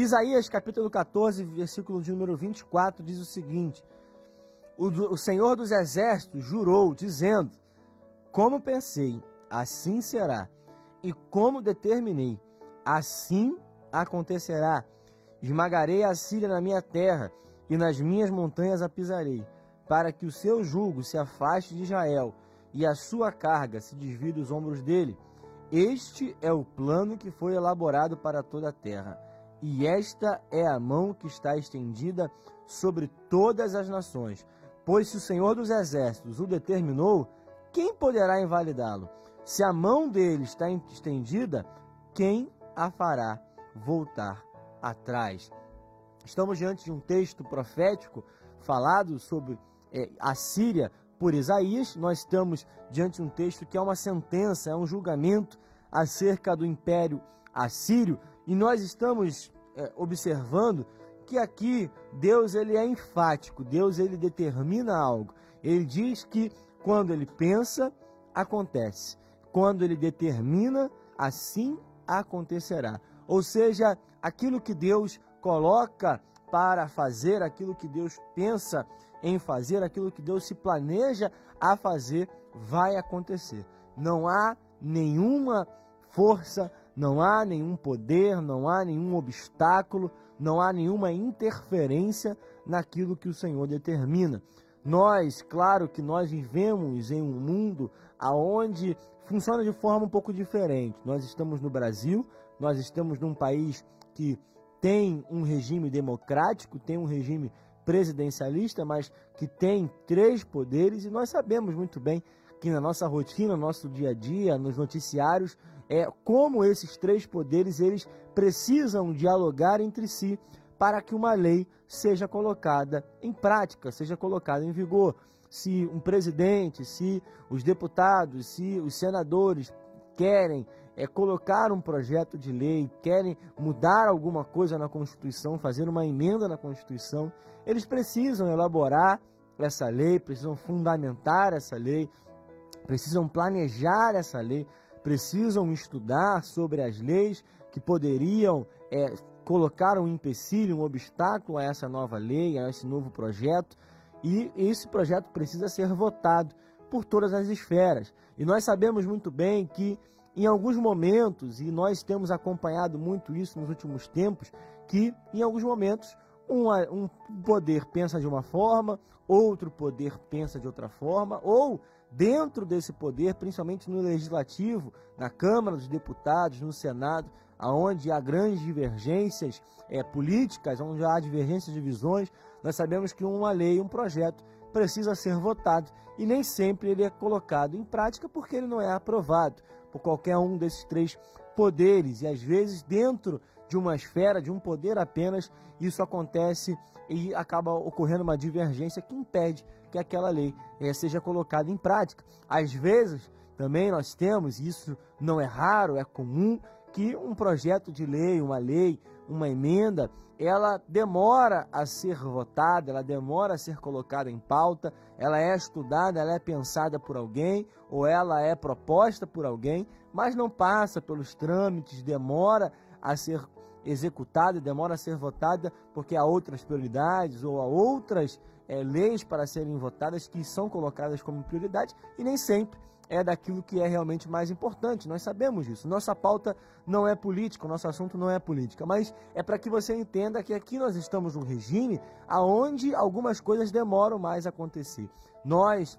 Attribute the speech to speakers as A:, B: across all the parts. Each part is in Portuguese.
A: Isaías capítulo 14, versículo de número 24 diz o seguinte: o, Senhor dos Exércitos jurou, dizendo: Como pensei, assim será, e como determinei, assim acontecerá. Esmagarei a Síria na minha terra, e nas minhas montanhas a pisarei, para que o seu jugo se afaste de Israel, e a sua carga se desvie dos ombros dele. Este é o plano que foi elaborado para toda a terra, e esta é a mão que está estendida sobre todas as nações Pois se o Senhor dos Exércitos o determinou, quem poderá invalidá-lo? Se a mão dele está estendida, quem a fará voltar atrás? Estamos diante de um texto profético falado sobre é, a Síria por Isaías. Nós estamos diante de um texto que é uma sentença, é um julgamento acerca do império assírio e nós estamos é, observando que aqui Deus ele é enfático, Deus ele determina algo. Ele diz que quando ele pensa, acontece. Quando ele determina, assim acontecerá. Ou seja, aquilo que Deus coloca para fazer, aquilo que Deus pensa em fazer, aquilo que Deus se planeja a fazer, vai acontecer. Não há nenhuma força, não há nenhum poder, não há nenhum obstáculo, não há nenhuma interferência naquilo que o Senhor determina. Nós, claro que nós vivemos em um mundo aonde funciona de forma um pouco diferente. Nós estamos no Brasil, nós estamos num país que tem um regime democrático, tem um regime presidencialista, mas que tem três poderes e nós sabemos muito bem que na nossa rotina, no nosso dia a dia, nos noticiários, é como esses três poderes eles precisam dialogar entre si para que uma lei seja colocada em prática, seja colocada em vigor. Se um presidente, se os deputados, se os senadores querem é, colocar um projeto de lei, querem mudar alguma coisa na Constituição, fazer uma emenda na Constituição, eles precisam elaborar essa lei, precisam fundamentar essa lei, precisam planejar essa lei, precisam estudar sobre as leis que poderiam é, colocar um empecilho, um obstáculo a essa nova lei, a esse novo projeto, e esse projeto precisa ser votado por todas as esferas. E nós sabemos muito bem que em alguns momentos, e nós temos acompanhado muito isso nos últimos tempos, que em alguns momentos um, um poder pensa de uma forma, outro poder pensa de outra forma, ou dentro desse poder, principalmente no legislativo, na Câmara dos Deputados, no Senado, aonde há grandes divergências é, políticas, onde há divergências de visões, nós sabemos que uma lei, um projeto precisa ser votado. E nem sempre ele é colocado em prática porque ele não é aprovado por qualquer um desses três poderes. E às vezes dentro de uma esfera, de um poder apenas, isso acontece e acaba ocorrendo uma divergência que impede que aquela lei eh, seja colocada em prática. Às vezes, também nós temos, isso não é raro, é comum, que um projeto de lei, uma lei, uma emenda, ela demora a ser votada, ela demora a ser colocada em pauta, ela é estudada, ela é pensada por alguém ou ela é proposta por alguém, mas não passa pelos trâmites, demora a ser executada, demora a ser votada porque há outras prioridades ou há outras é, leis para serem votadas que são colocadas como prioridade e nem sempre é daquilo que é realmente mais importante. Nós sabemos disso. Nossa pauta não é política, nosso assunto não é política, mas é para que você entenda que aqui nós estamos num regime aonde algumas coisas demoram mais a acontecer. Nós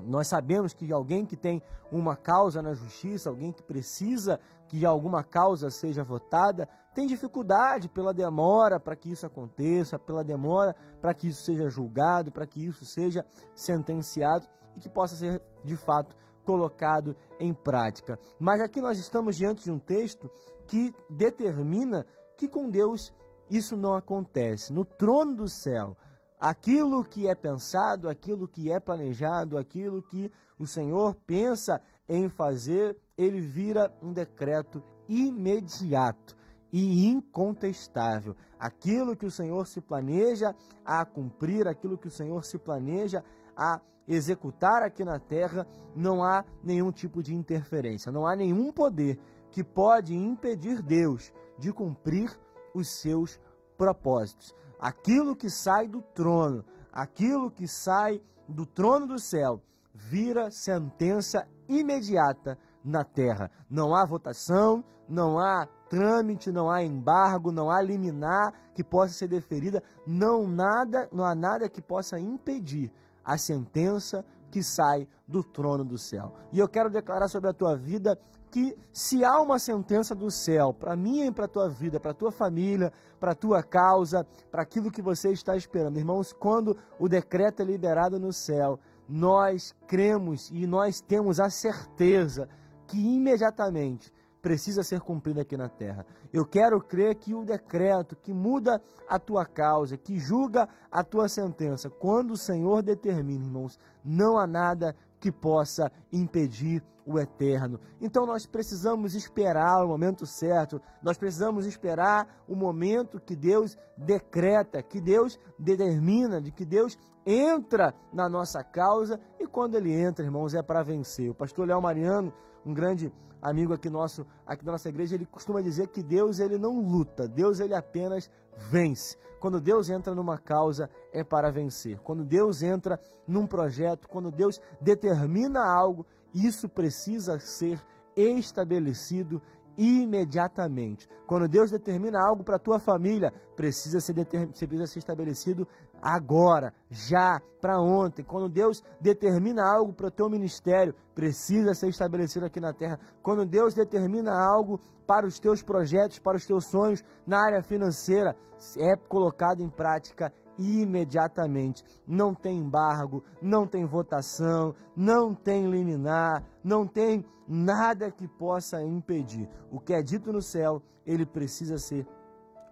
A: nós sabemos que alguém que tem uma causa na justiça, alguém que precisa que alguma causa seja votada, tem dificuldade pela demora para que isso aconteça, pela demora para que isso seja julgado, para que isso seja sentenciado e que possa ser de fato colocado em prática. Mas aqui nós estamos diante de um texto que determina que com Deus isso não acontece. No trono do céu, aquilo que é pensado, aquilo que é planejado, aquilo que o Senhor pensa em fazer, ele vira um decreto imediato e incontestável. Aquilo que o Senhor se planeja a cumprir, aquilo que o Senhor se planeja a executar aqui na terra, não há nenhum tipo de interferência, não há nenhum poder que pode impedir Deus de cumprir os seus propósitos. Aquilo que sai do trono, aquilo que sai do trono do céu, vira sentença imediata na terra. Não há votação, não há trâmite, não há embargo, não há liminar que possa ser deferida, não nada, não há nada que possa impedir a sentença que sai do trono do céu. E eu quero declarar sobre a tua vida que se há uma sentença do céu para mim e para a tua vida, para a tua família, para a tua causa, para aquilo que você está esperando, irmãos, quando o decreto é liberado no céu, nós cremos e nós temos a certeza que imediatamente precisa ser cumprido aqui na terra. Eu quero crer que o decreto que muda a tua causa, que julga a tua sentença, quando o Senhor determina, irmãos, não há nada que possa impedir o eterno. Então nós precisamos esperar o momento certo, nós precisamos esperar o momento que Deus decreta, que Deus determina, de que Deus entra na nossa causa e quando ele entra, irmãos, é para vencer. O pastor Léo Mariano, um grande amigo aqui nosso, aqui da nossa igreja, ele costuma dizer que Deus ele não luta, Deus ele apenas vence. Quando Deus entra numa causa, é para vencer. Quando Deus entra num projeto, quando Deus determina algo, isso precisa ser estabelecido imediatamente. Quando Deus determina algo para a tua família, precisa ser, precisa ser estabelecido agora, já, para ontem. Quando Deus determina algo para o teu ministério, precisa ser estabelecido aqui na terra. Quando Deus determina algo para os teus projetos, para os teus sonhos na área financeira, é colocado em prática imediatamente. Não tem embargo, não tem votação, não tem liminar, não tem nada que possa impedir. O que é dito no céu, ele precisa ser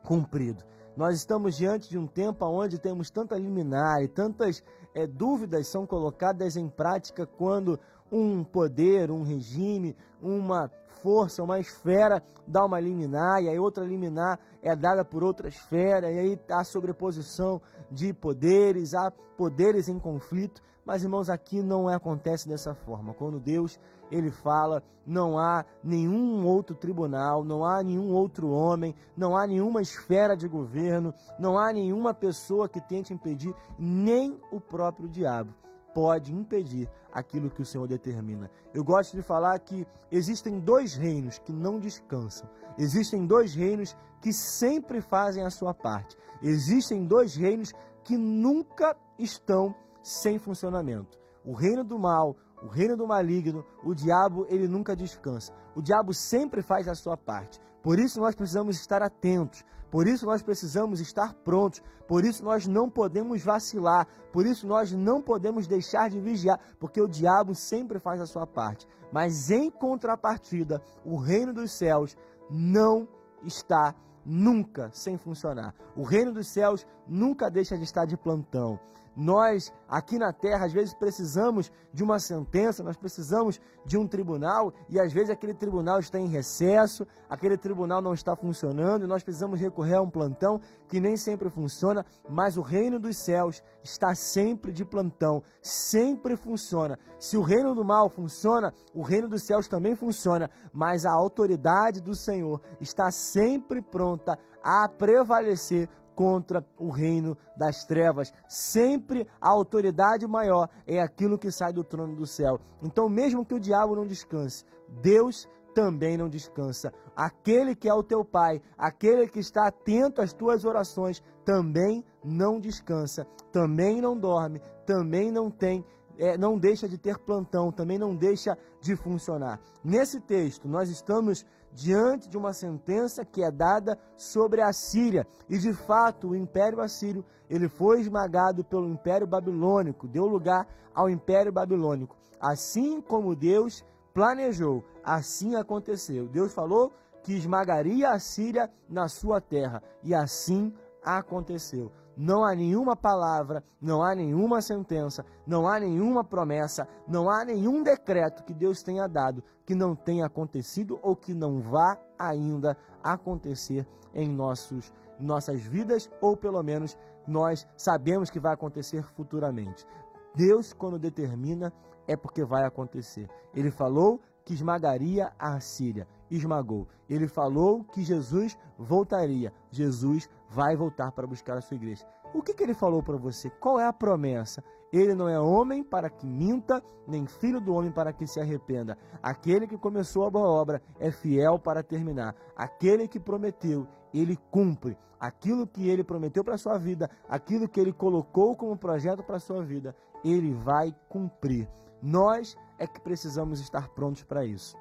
A: cumprido. Nós estamos diante de um tempo onde temos tanta liminar e tantas é, dúvidas são colocadas em prática quando um poder, um regime, uma força, uma esfera dá uma liminar, e aí outra liminar é dada por outra esfera, e aí há sobreposição de poderes, há poderes em conflito. Mas, irmãos, aqui não acontece dessa forma. Quando Deus ele fala, não há nenhum outro tribunal, não há nenhum outro homem, não há nenhuma esfera de governo, não há nenhuma pessoa que tente impedir, nem o próprio diabo pode impedir aquilo que o Senhor determina. Eu gosto de falar que existem dois reinos que não descansam. Existem dois reinos que sempre fazem a sua parte. Existem dois reinos que nunca estão sem funcionamento. O reino do mal, o reino do maligno, o diabo, ele nunca descansa. O diabo sempre faz a sua parte. Por isso nós precisamos estar atentos. Por isso nós precisamos estar prontos. Por isso nós não podemos vacilar. Por isso nós não podemos deixar de vigiar, porque o diabo sempre faz a sua parte. Mas em contrapartida, o reino dos céus não está nunca sem funcionar. O reino dos céus nunca deixa de estar de plantão. Nós, aqui na terra, às vezes precisamos de uma sentença, nós precisamos de um tribunal e às vezes aquele tribunal está em recesso, aquele tribunal não está funcionando e nós precisamos recorrer a um plantão que nem sempre funciona, mas o reino dos céus está sempre de plantão, sempre funciona. Se o reino do mal funciona, o reino dos céus também funciona, mas a autoridade do Senhor está sempre pronta a prevalecer contra o reino das trevas. Sempre a autoridade maior é aquilo que sai do trono do céu. Então, mesmo que o diabo não descanse, Deus também não descansa. Aquele que é o teu pai, aquele que está atento às tuas orações, também não descansa, também não dorme, também não tem é, não deixa de ter plantão, também não deixa de funcionar. Nesse texto, nós estamos diante de uma sentença que é dada sobre a Síria. E de fato, o Império Assírio, ele foi esmagado pelo Império Babilônico, deu lugar ao Império Babilônico. Assim como Deus planejou, assim aconteceu. Deus falou que esmagaria a Síria na sua terra, e assim aconteceu não há nenhuma palavra, não há nenhuma sentença, não há nenhuma promessa, não há nenhum decreto que Deus tenha dado que não tenha acontecido ou que não vá ainda acontecer em nossos, nossas vidas, ou pelo menos nós sabemos que vai acontecer futuramente. Deus, quando determina, é porque vai acontecer. Ele falou, que esmagaria a Síria. Esmagou. Ele falou que Jesus voltaria. Jesus vai voltar para buscar a sua igreja. O que, que ele falou para você? Qual é a promessa? Ele não é homem para que minta, nem filho do homem para que se arrependa. Aquele que começou a boa obra é fiel para terminar. Aquele que prometeu, ele cumpre. Aquilo que ele prometeu para a sua vida, aquilo que ele colocou como projeto para a sua vida, ele vai cumprir. Nós é que precisamos estar prontos para isso.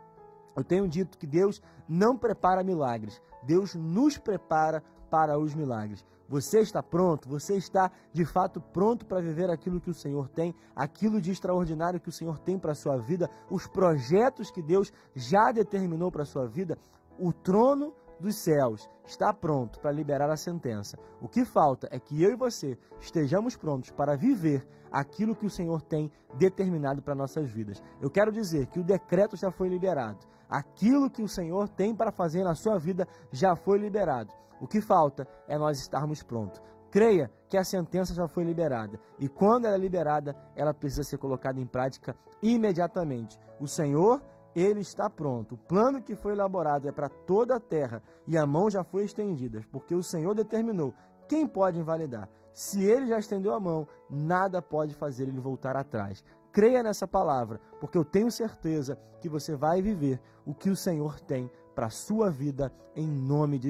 A: Eu tenho dito que Deus não prepara milagres, Deus nos prepara para os milagres. Você está pronto? Você está de fato pronto para viver aquilo que o Senhor tem, aquilo de extraordinário que o Senhor tem para a sua vida, os projetos que Deus já determinou para a sua vida? O trono dos céus está pronto para liberar a sentença. O que falta é que eu e você estejamos prontos para viver aquilo que o Senhor tem determinado para nossas vidas. Eu quero dizer que o decreto já foi liberado. Aquilo que o Senhor tem para fazer na sua vida já foi liberado. O que falta é nós estarmos prontos. Creia que a sentença já foi liberada e quando ela é liberada, ela precisa ser colocada em prática imediatamente. O Senhor, ele está pronto. O plano que foi elaborado é para toda a terra e a mão já foi estendida, porque o Senhor determinou. Quem pode invalidar? Se ele já estendeu a mão, nada pode fazer ele voltar atrás. Creia nessa palavra, porque eu tenho certeza que você vai viver o que o Senhor tem para a sua vida em nome de Jesus.